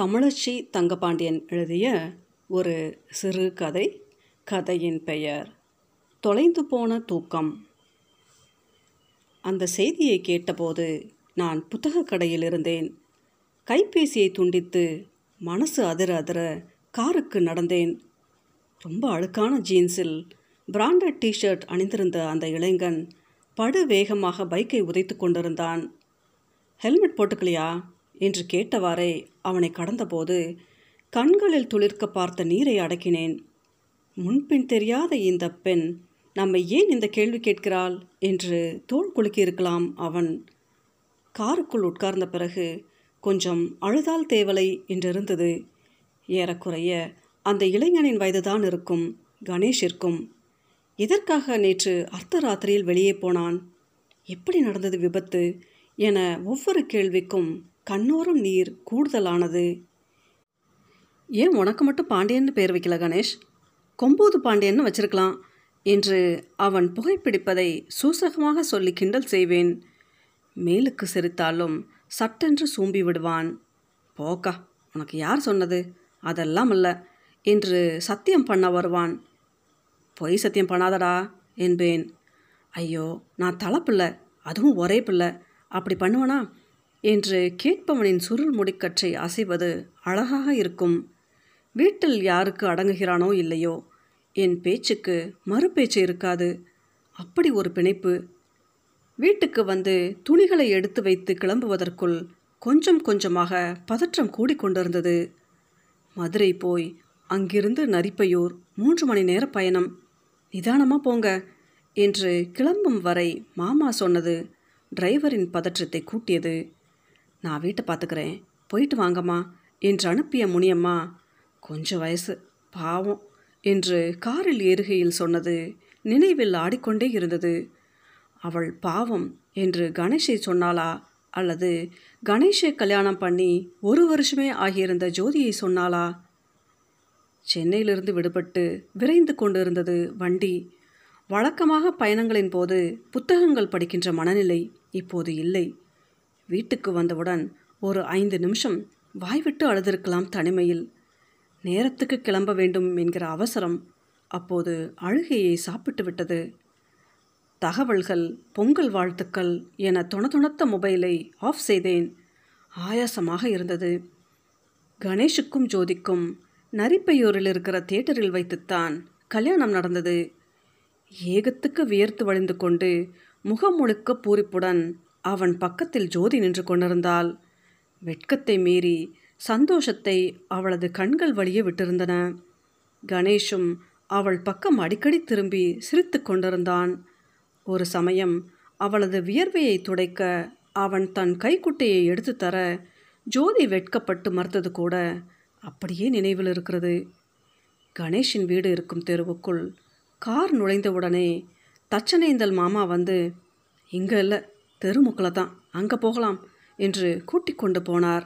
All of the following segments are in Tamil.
தமிழச்சி தங்கபாண்டியன் எழுதிய ஒரு சிறு கதை கதையின் பெயர் தொலைந்து போன தூக்கம். அந்த செய்தியை கேட்டபோது நான் புத்தகக் கடையில் இருந்தேன். கைபேசியை துண்டித்து மனசு அதிர அதிர காருக்கு நடந்தேன். ரொம்ப அழுக்கான ஜீன்ஸில் பிராண்டட் டிஷர்ட் அணிந்திருந்த அந்த இளைஞன் படு வேகமாக பைக்கை உதைத்து கொண்டிருந்தான். ஹெல்மெட் போட்டுக்கலையா? என்று கேட்டவாறே அவனை கடந்தபோது கண்களில் துளிர்க்க பார்த்த நீரை அடக்கினேன். முன்பின் தெரியாத இந்த பெண் நம்மை ஏன் இந்த கேள்வி கேட்கிறாள் என்று தோல் குலுக்கியிருக்கலாம் அவன். காருக்குள் உட்கார்ந்த பிறகு கொஞ்சம் அழுதால் தேவலை என்றிருந்தது. ஏறக்குறைய அந்த இளைஞனின் வயதுதான் இருக்கும் கணேஷிற்கும். இதற்காக நேற்று அர்த்தராத்திரியில் வெளியே போனான்? எப்படி நடந்தது விபத்து என ஒவ்வொரு கேள்விக்கும் கண்ணோரம் நீர் கூடுதலானது. ஏன் உனக்கு மட்டும் பாண்டியன்னு பேர் வைக்கல கணேஷ்? கொம்பூது பாண்டியன்னு வச்சிருக்கலாம் என்று அவன் புகைப்பிடிப்பதை சூசகமாக சொல்லி கிண்டல் செய்வேன். மேலுக்கு சிரித்தாலும் சட்டென்று சூம்பி விடுவான். போக்கா உனக்கு யார் சொன்னது? அதெல்லாம் இல்லை என்று சத்தியம் பண்ண வருவான். பொய் சத்தியம் பண்ணாதடா என்பேன். ஐயோ நான் தலைப்பில்லை அதுவும் ஒரே பிள்ளை. அப்படி பண்ணுவேனா? என்று கேட்பவனின் சுருள் முடிக்கற்றை அசைவது அழகாக இருக்கும். வீட்டில் யாருக்கு அடங்குகிறானோ இல்லையோ என் பேச்சுக்கு மறுபேச்சு இருக்காது. அப்படி ஒரு பிணைப்பு. வீட்டுக்கு வந்து துணிகளை எடுத்து வைத்து கிளம்புவதற்குள் கொஞ்சம் கொஞ்சமாக பதற்றம் கூடிக்கொண்டிருந்தது மதுரை போய் அங்கிருந்து நரிப்பையூர் மூன்று மணி நேர பயணம். நிதானமாக போங்க என்று கிளம்பும் வரை மாமா சொன்னது டிரைவரின் பதற்றத்தை கூட்டியது. நான் வீட்டை பார்த்துக்கிறேன். போயிட்டு வாங்கம்மா என்று அனுப்பிய முனியம்மா கொஞ்சம் வயசு பாவம் என்று காரில் ஏறுகையில் சொன்னது நினைவில் ஆடிக்கொண்டே இருந்தது. அவள் பாவம் என்று கணேஷை சொன்னாளா? அல்லது கணேஷை கல்யாணம் பண்ணி ஒரு வருஷமே ஆகியிருந்த ஜோதியை சொன்னாளா? சென்னையிலிருந்து விடுபட்டு விரைந்து கொண்டிருந்தது வண்டி. வழக்கமாக பயணங்களின் போது புத்தகங்கள் படிக்கின்ற மனநிலை இப்போது இல்லை. வீட்டுக்கு வந்தவுடன் ஒரு ஐந்து நிமிஷம் வாய்விட்டு அழுதிருக்கலாம் தனிமையில். நேரத்துக்கு கிளம்ப வேண்டும் என்கிற அவசரம் அப்போது அழுகையை சாப்பிட்டு விட்டது. தகவல்கள் பொங்கல் வாழ்த்துக்கள் என துணதுணத்த மொபைலை ஆஃப் செய்தேன். ஆயாசமாக இருந்தது. கணேஷுக்கும் ஜோதிக்கும் நரிப்பையூரில் இருக்கிற தியேட்டரில் வைத்துத்தான் கல்யாணம் நடந்தது. ஏகத்துக்கு வியர்த்து வழிந்து கொண்டு முகம் முழுக்க பூரிப்புடன் அவன் பக்கத்தில் ஜோதி நின்று கொண்டிருந்தாள். வெட்கத்தை மீறி சந்தோஷத்தை அவளது கண்கள் வழியே விட்டிருந்தன. கணேஷும் அவள் பக்கம் அடிக்கடி திரும்பி சிரித்து கொண்டிருந்தான். ஒரு சமயம் அவளது வியர்வையை துடைக்க அவன் தன் கைக்குட்டையை எடுத்து தர ஜோதி வெட்கப்பட்டு மறுத்தது கூட அப்படியே நினைவில் இருக்கிறது. கணேஷின் வீடு இருக்கும் தெருவுக்குள் கார் நுழைந்தவுடனே தச்சனேந்தல் மாமா வந்து இங்கே இல்லை தெருமுக்கில் தான் அங்கே போகலாம் என்று கூட்டிக் கொண்டு போனார்.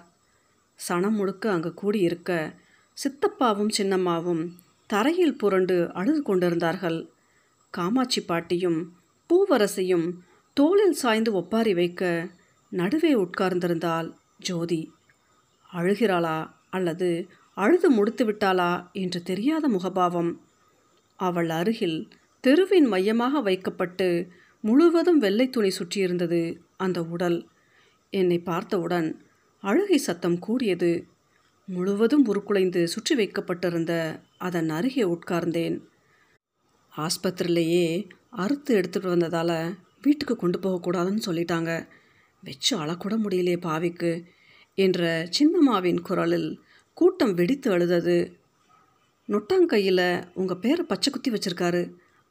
சனம் முழுக்க அங்கே கூடியிருக்க சித்தப்பாவும் சின்னம்மாவும் தரையில் புரண்டு அழுது கொண்டிருந்தார்கள். காமாட்சி பாட்டியும் பூவரசையும் தோளில் சாய்ந்து ஒப்பாரி வைக்க நடுவே உட்கார்ந்திருந்தாள் ஜோதி. அழுகிறாளா அல்லது அழுது முடித்து விட்டாளா என்று தெரியாத முகபாவம். அவள் அருகில் தெருவின் மையமாக வைக்கப்பட்டு முழுவதும் வெள்ளை துணி சுற்றியிருந்தது அந்த உடல். என்னை பார்த்தவுடன் அழுகை சத்தம் கூடியது. முழுவதும் உருக்குலைந்து சுற்றி வைக்கப்பட்டிருந்த அதன் அருகே உட்கார்ந்தேன். ஆஸ்பத்திரியிலேயே அறுத்து எடுத்துகிட்டு வந்ததால் வீட்டுக்கு கொண்டு போகக்கூடாதுன்னு சொல்லிட்டாங்க. வச்சு அழக்கூட முடியலையே பாவிக்கு என்ற சின்னம்மாவின் குரலில் கூட்டம் வெடித்து அழுதது. நொட்டாங்கையில் உங்கள் பேரை பச்சை குத்தி வச்சுருக்காரு.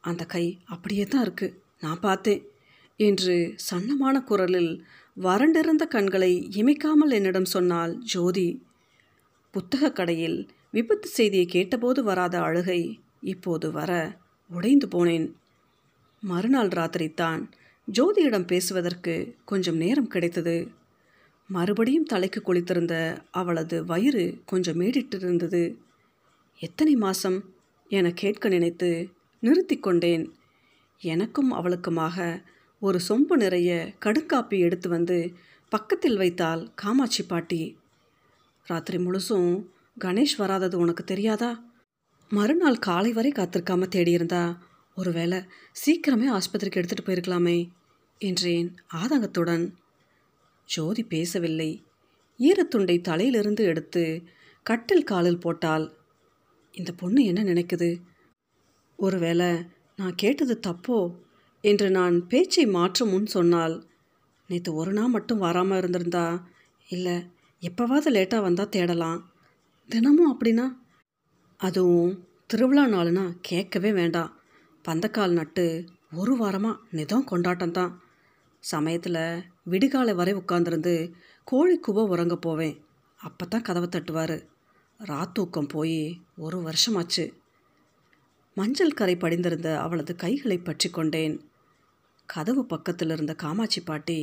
அந்த கை அப்படியே தான் இருக்குது நான் பார்த்தேன். என்று சன்னமான குரலில் வறண்டிருந்த கண்களை இமைக்காமல் என்னிடம் சொன்னால் ஜோதி. புத்தகக் கடையில் விபத்து செய்தியை கேட்டபோது வராத அழுகை இப்போது வர உடைந்து போனேன். மறுநாள் ராத்திரி தான் ஜோதியிடம் பேசுவதற்கு கொஞ்சம் நேரம் கிடைத்தது. மறுபடியும் தலைக்கு குளித்திருந்த அவளது வயிறு கொஞ்சம் மேடிட்டிருந்தது. எத்தனை மாசம்? என கேட்க நினைத்து நிறுத்தி கொண்டேன். எனக்கும் அவளுக்குமாக ஒரு சொம்பு நிறைய கடுக்காப்பி எடுத்து வந்து பக்கத்தில் வைத்தால் காமாட்சி பாட்டி. ராத்திரி முழுசும் கணேஷ் வராதது உனக்கு தெரியாதா? மறுநாள் காலை வரை காத்திருக்காம தேடியிருந்தா ஒருவேளை சீக்கிரமே ஆஸ்பத்திரிக்கு எடுத்துகிட்டு போயிருக்கலாமே என்றேன் ஆதங்கத்துடன். ஜோதி பேசவில்லை. ஈரத்துண்டை தலையிலிருந்து எடுத்து கட்டில் காலில் போட்டால் இந்த பொண்ணு என்ன நினைக்குது? ஒருவேளை நான் கேட்டது தப்போ? என்று நான் பேச்சை மாற்ற முன் சொன்னால் நேற்று ஒரு நாள் மட்டும் வராமல் இருந்திருந்தா? இல்லை எப்போவாவது லேட்டாக வந்தால் தேடலாம். தினமும் அப்படின்னா? அதுவும் திருவிழா நாள்னா கேட்கவே வேண்டாம் பந்தக்கால் நட்டு ஒரு வாரமாக நிதம் கொண்டாட்டம் தான். சமயத்தில் விடிகாலை வரை உட்காந்துருந்து கோழி குவ உறங்க போவேன். அப்போ தான் கதவை தட்டுவார். ராத்தூக்கம் போய் ஒரு வருஷமாச்சு. மஞ்சள் கரை படிந்திருந்த அவளது கைகளை பற்றி கொண்டேன் கதவு பக்கத்தில் இருந்த காமாட்சி பாட்டி